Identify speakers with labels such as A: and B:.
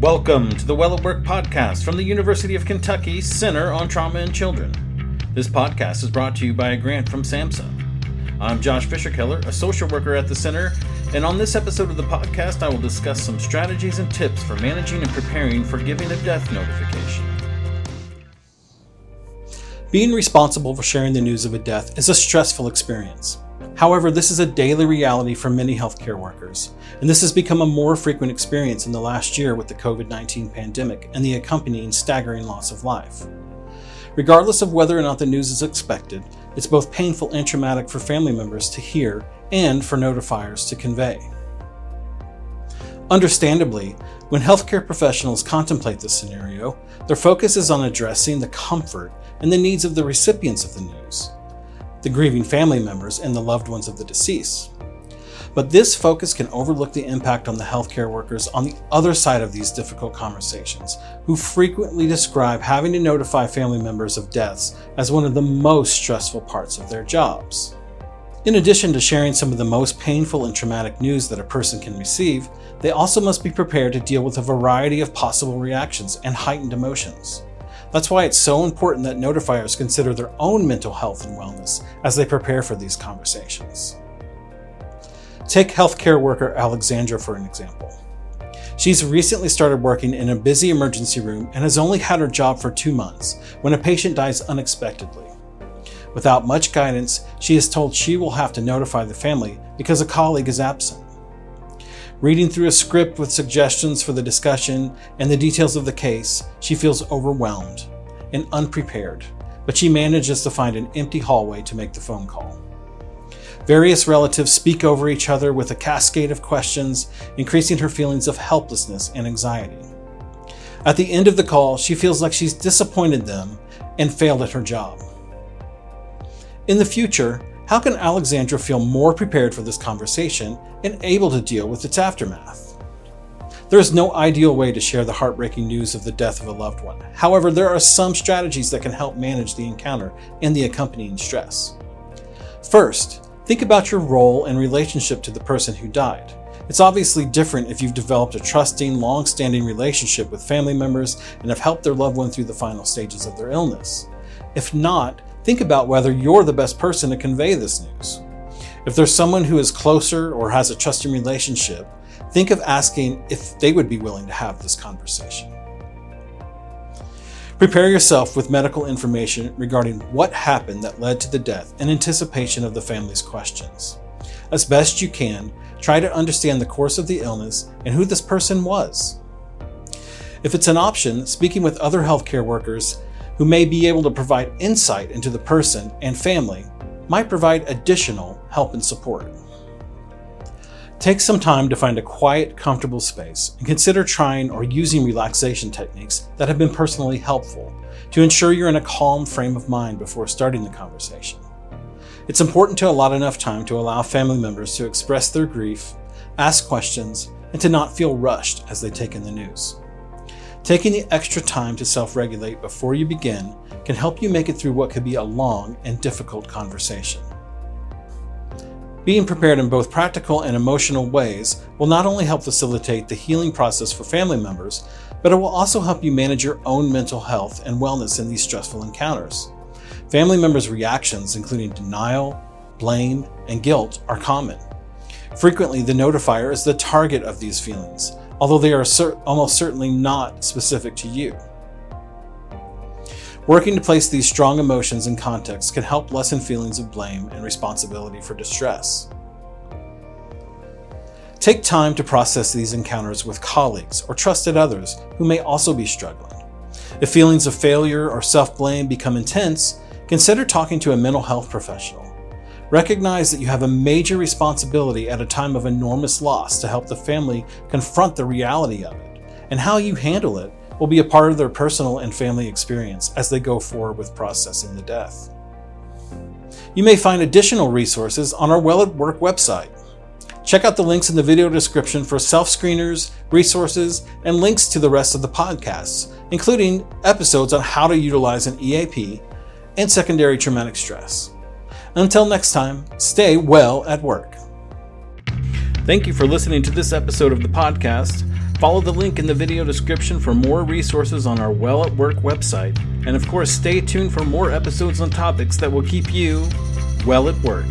A: Welcome to the Well at Work podcast from the University of Kentucky Center on Trauma and Children. This podcast is brought to you by a grant from SAMHSA. I'm Josh Fisher-Keller, a social worker at the center, and on this episode of the podcast, I will discuss some strategies and tips for managing and preparing for giving a death notification.
B: Being responsible for sharing the news of a death is a stressful experience. However, this is a daily reality for many healthcare workers, and this has become a more frequent experience in the last year with the COVID 19 pandemic and the accompanying staggering loss of life. Regardless of whether or not the news is expected, it's both painful and traumatic for family members to hear and for notifiers to convey. Understandably, when healthcare professionals contemplate this scenario, their focus is on addressing the comfort and the needs of the recipients of the news the grieving family members, and the loved ones of the deceased. But this focus can overlook the impact on the healthcare workers on the other side of these difficult conversations, who frequently describe having to notify family members of deaths as one of the most stressful parts of their jobs. In addition to sharing some of the most painful and traumatic news that a person can receive, they also must be prepared to deal with a variety of possible reactions and heightened emotions. That's why it's so important that notifiers consider their own mental health and wellness as they prepare for these conversations. Take healthcare worker Alexandra for an example. She's recently started working in a busy emergency room and has only had her job for two months when a patient dies unexpectedly. Without much guidance, she is told she will have to notify the family because a colleague is absent. Reading through a script with suggestions for the discussion and the details of the case, she feels overwhelmed and unprepared, but she manages to find an empty hallway to make the phone call. Various relatives speak over each other with a cascade of questions, increasing her feelings of helplessness and anxiety. At the end of the call, she feels like she's disappointed them and failed at her job. In the future, how can Alexandra feel more prepared for this conversation and able to deal with its aftermath? There is no ideal way to share the heartbreaking news of the death of a loved one. However, there are some strategies that can help manage the encounter and the accompanying stress. First, think about your role and relationship to the person who died. It's obviously different if you've developed a trusting, long standing relationship with family members and have helped their loved one through the final stages of their illness. If not, think about whether you're the best person to convey this news. If there's someone who is closer or has a trusting relationship, think of asking if they would be willing to have this conversation. Prepare yourself with medical information regarding what happened that led to the death in anticipation of the family's questions. As best you can, try to understand the course of the illness and who this person was. If it's an option, speaking with other healthcare workers who may be able to provide insight into the person and family, might provide additional help and support. Take some time to find a quiet, comfortable space and consider trying or using relaxation techniques that have been personally helpful to ensure you're in a calm frame of mind before starting the conversation. It's important to allot enough time to allow family members to express their grief, ask questions, and to not feel rushed as they take in the news. Taking the extra time to self regulate before you begin can help you make it through what could be a long and difficult conversation. Being prepared in both practical and emotional ways will not only help facilitate the healing process for family members, but it will also help you manage your own mental health and wellness in these stressful encounters. Family members' reactions, including denial, blame, and guilt, are common. Frequently, the notifier is the target of these feelings, although they are almost certainly not specific to you. Working to place these strong emotions in context can help lessen feelings of blame and responsibility for distress. Take time to process these encounters with colleagues or trusted others who may also be struggling. If feelings of failure or self blame become intense, consider talking to a mental health professional. Recognize that you have a major responsibility at a time of enormous loss to help the family confront the reality of it, and how you handle it will be a part of their personal and family experience as they go forward with processing the death. You may find additional resources on our Well at Work website. Check out the links in the video description for self screeners, resources, and links to the rest of the podcasts, including episodes on how to utilize an EAP and secondary traumatic stress. Until next time, stay well at work.
A: Thank you for listening to this episode of the podcast. Follow the link in the video description for more resources on our Well at Work website. And of course, stay tuned for more episodes on topics that will keep you well at work.